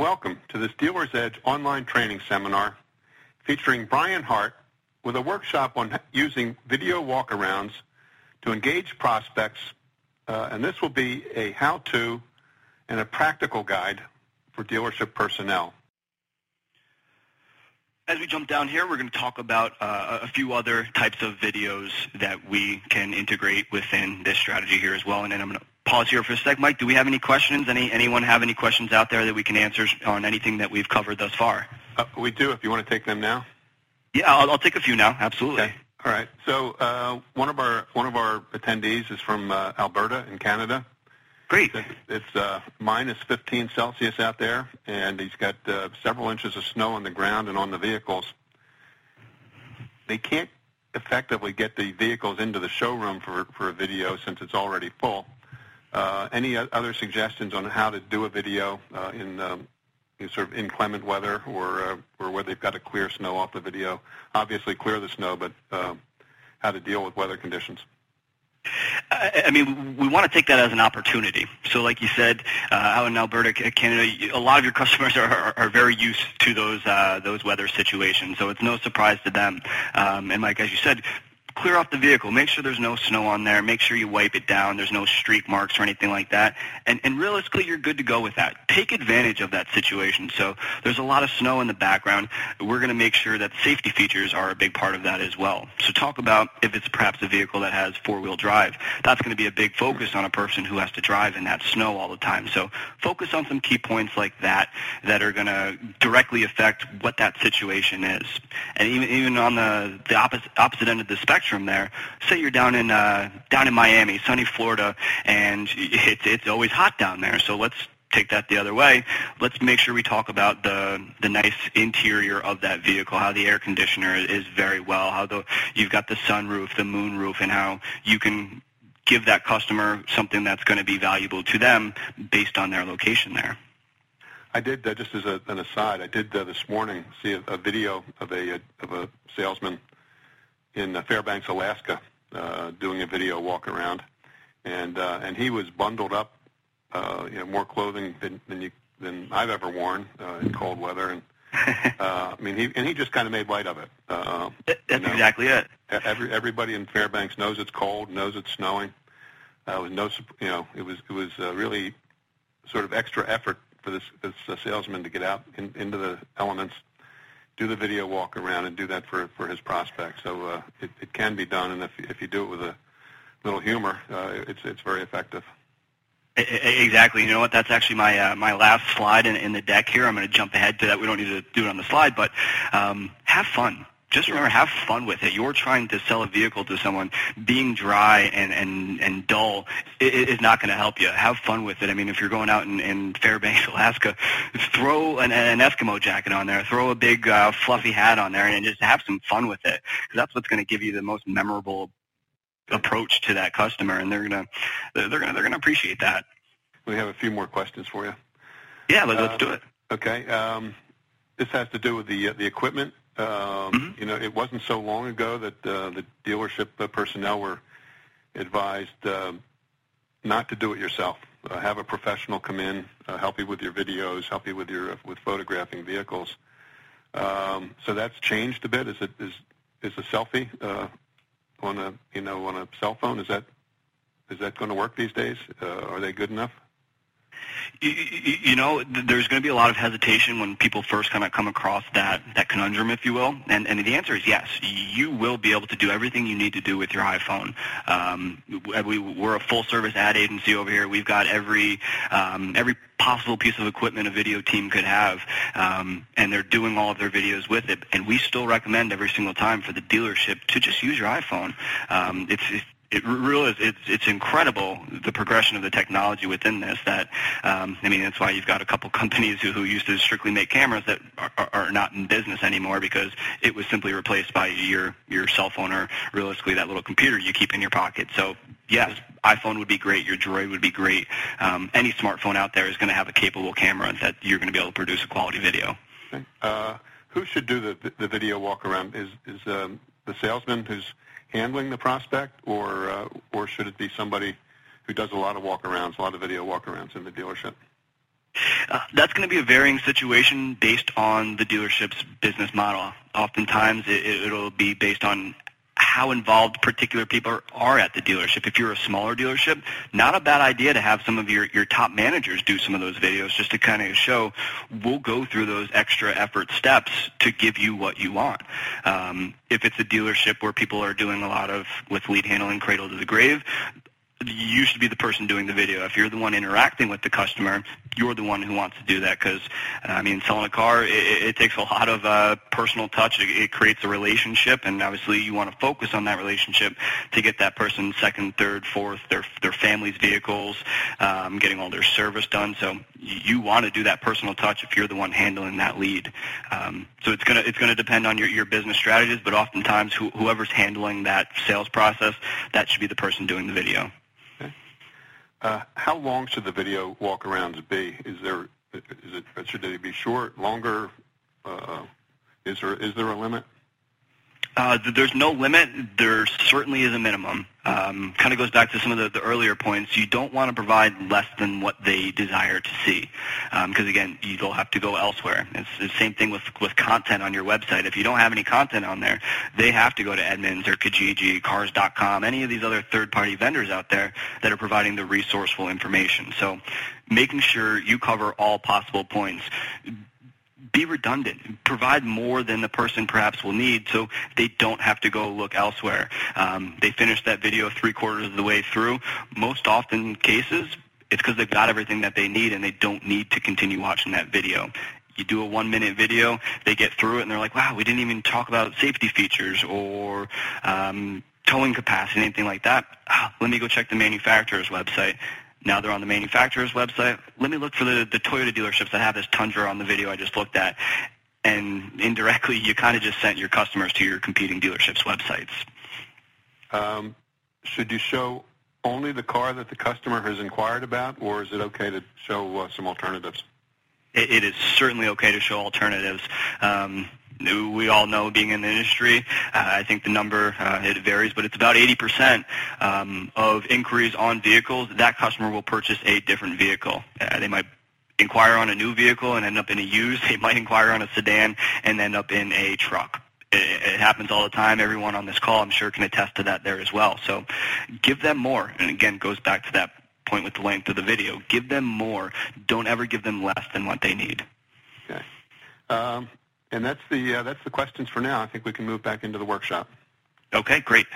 welcome to this Dealer's Edge online training seminar featuring Brian Hart with a workshop on using video walkarounds to engage prospects, uh, and this will be a how-to and a practical guide for dealership personnel. As we jump down here, we're going to talk about uh, a few other types of videos that we can integrate within this strategy here as well. And then I'm going to pause here for a sec. Mike, do we have any questions? Any Anyone have any questions out there that we can answer on anything that we've covered thus far? Uh, we do, if you want to take them now. Yeah, I'll, I'll take a few now. Absolutely. Okay. All right. So uh, one of our one of our attendees is from uh, Alberta in Canada. Great. It's uh, minus 15 Celsius out there, and he's got uh, several inches of snow on the ground and on the vehicles. They can't effectively get the vehicles into the showroom for, for a video since it's already full. Uh, any other suggestions on how to do a video uh, in, um, in sort of inclement weather or, uh, or where they've got to clear snow off the video? Obviously clear the snow, but uh, how to deal with weather conditions. I mean, we want to take that as an opportunity. So, like you said, uh, out in Alberta, Canada, a lot of your customers are, are, are very used to those uh, those weather situations. So it's no surprise to them. Um, and Mike, as you said, clear off the vehicle. Make sure there's no snow on there. Make sure you wipe it down. There's no streak marks or anything like that. And, and realistically, you're good to go with that. Take advantage of that situation. So there's a lot of snow in the background. We're going to make sure that safety features are a big part of that as well. So talk about if it's perhaps a vehicle that has four-wheel drive. That's going to be a big focus on a person who has to drive in that snow all the time. So focus on some key points like that that are going to directly affect what that situation is. And even, even on the, the opposite, opposite end of the spectrum, spectrum there. Say you're down in uh, down in Miami, sunny Florida, and it's it's always hot down there. So let's take that the other way. Let's make sure we talk about the the nice interior of that vehicle, how the air conditioner is very well, how the you've got the sunroof, the moonroof, and how you can give that customer something that's going to be valuable to them based on their location there. I did uh, just as a, an aside. I did uh, this morning see a, a video of a of a salesman in uh, Fairbanks, Alaska, uh, doing a video walk around, and uh, and he was bundled up, uh, you know, more clothing than than, you, than I've ever worn uh, in cold weather, and uh, I mean, he and he just kind of made light of it. Uh, That's you know, exactly it. Every everybody in Fairbanks knows it's cold, knows it's snowing. Uh, was no, you know, it was it was uh, really sort of extra effort for this this uh, salesman to get out in, into the elements do the video walk around and do that for, for his prospects. So uh, it, it can be done, and if, if you do it with a little humor, uh, it's, it's very effective. Exactly. You know what? That's actually my uh, my last slide in, in the deck here. I'm going to jump ahead to that. We don't need to do it on the slide, but um, have fun just remember, have fun with it. You're trying to sell a vehicle to someone. Being dry and and and dull is not going to help you. Have fun with it. I mean, if you're going out in, in Fairbanks, Alaska, throw an, an Eskimo jacket on there. Throw a big uh, fluffy hat on there, and just have some fun with it. Because that's what's going to give you the most memorable approach to that customer, and they're gonna they're gonna they're gonna appreciate that. We have a few more questions for you. Yeah, let's, uh, let's do it. Okay. Um, this has to do with the uh, the equipment um, mm-hmm. You know, it wasn't so long ago that uh, the dealership uh, personnel were advised uh, not to do it yourself. Uh, have a professional come in, uh, help you with your videos, help you with your uh, with photographing vehicles. Um, so that's changed a bit. Is it is is a selfie uh, on a you know on a cell phone? Is that is that going to work these days? Uh, are they good enough? You know, there's going to be a lot of hesitation when people first kind of come across that, that conundrum, if you will. And, and the answer is yes. You will be able to do everything you need to do with your iPhone. Um, we, we're a full-service ad agency over here. We've got every um, every possible piece of equipment a video team could have, um, and they're doing all of their videos with it. And we still recommend every single time for the dealership to just use your iPhone. Um, it's, it's it really is it's it's incredible the progression of the technology within this that um, I mean that's why you've got a couple companies who, who used to strictly make cameras that are, are not in business anymore because it was simply replaced by your your cell phone or realistically that little computer you keep in your pocket. So yes iPhone would be great your Droid would be great um, any smartphone out there is going to have a capable camera that you're going to be able to produce a quality video. Okay. uh, who should do the the video walk around? Is is um, the salesman who's handling the prospect, or uh, or should it be somebody who does a lot of walkarounds, a lot of video walkarounds in the dealership? Uh, that's going to be a varying situation based on the dealership's business model. Oftentimes, it, it'll be based on how involved particular people are at the dealership. If you're a smaller dealership, not a bad idea to have some of your, your top managers do some of those videos just to kind of show we'll go through those extra effort steps to give you what you want. Um, if it's a dealership where people are doing a lot of with lead handling cradle to the grave, you should be the person doing the video. If you're the one interacting with the customer, you're the one who wants to do that because, uh, I mean, selling a car, it, it takes a lot of uh, personal touch. It, it creates a relationship, and obviously you want to focus on that relationship to get that person second, third, fourth, their their family's vehicles, um, getting all their service done. So you want to do that personal touch if you're the one handling that lead. Um, so it's gonna it's gonna depend on your your business strategies, but oftentimes who, whoever's handling that sales process, that should be the person doing the video. Uh, how long should the video walk-arounds be? Is there is it should they be short, longer? Uh, is there is there a limit? Uh, there's no limit. There certainly is a minimum. Um, kind of goes back to some of the, the, earlier points. You don't want to provide less than what they desire to see, because um, again, you'll have to go elsewhere. It's the same thing with with content on your website. If you don't have any content on there, they have to go to Edmunds or Kijiji, Cars.com, any of these other third-party vendors out there that are providing the resourceful information. So, making sure you cover all possible points be redundant, provide more than the person perhaps will need so they don't have to go look elsewhere. Um, they finish that video three quarters of the way through. Most often cases, it's because they've got everything that they need and they don't need to continue watching that video. You do a one minute video, they get through it and they're like, wow, we didn't even talk about safety features or um, towing capacity, anything like that. Ah, let me go check the manufacturer's website. Now they're on the manufacturer's website. Let me look for the, the Toyota dealerships that have this Tundra on the video I just looked at. And indirectly, you kind of just sent your customers to your competing dealerships' websites. Um, should you show only the car that the customer has inquired about, or is it okay to show uh, some alternatives? It, it is certainly okay to show alternatives. Um, we all know being in the industry, uh, I think the number, uh, it varies, but it's about 80% um, of inquiries on vehicles, that customer will purchase a different vehicle. Uh, they might inquire on a new vehicle and end up in a used. They might inquire on a sedan and end up in a truck. It, it happens all the time. Everyone on this call, I'm sure, can attest to that there as well. So give them more. And again, goes back to that point with the length of the video. Give them more. Don't ever give them less than what they need. Okay. Um, and that's the uh, that's the questions for now. I think we can move back into the workshop. Okay, great.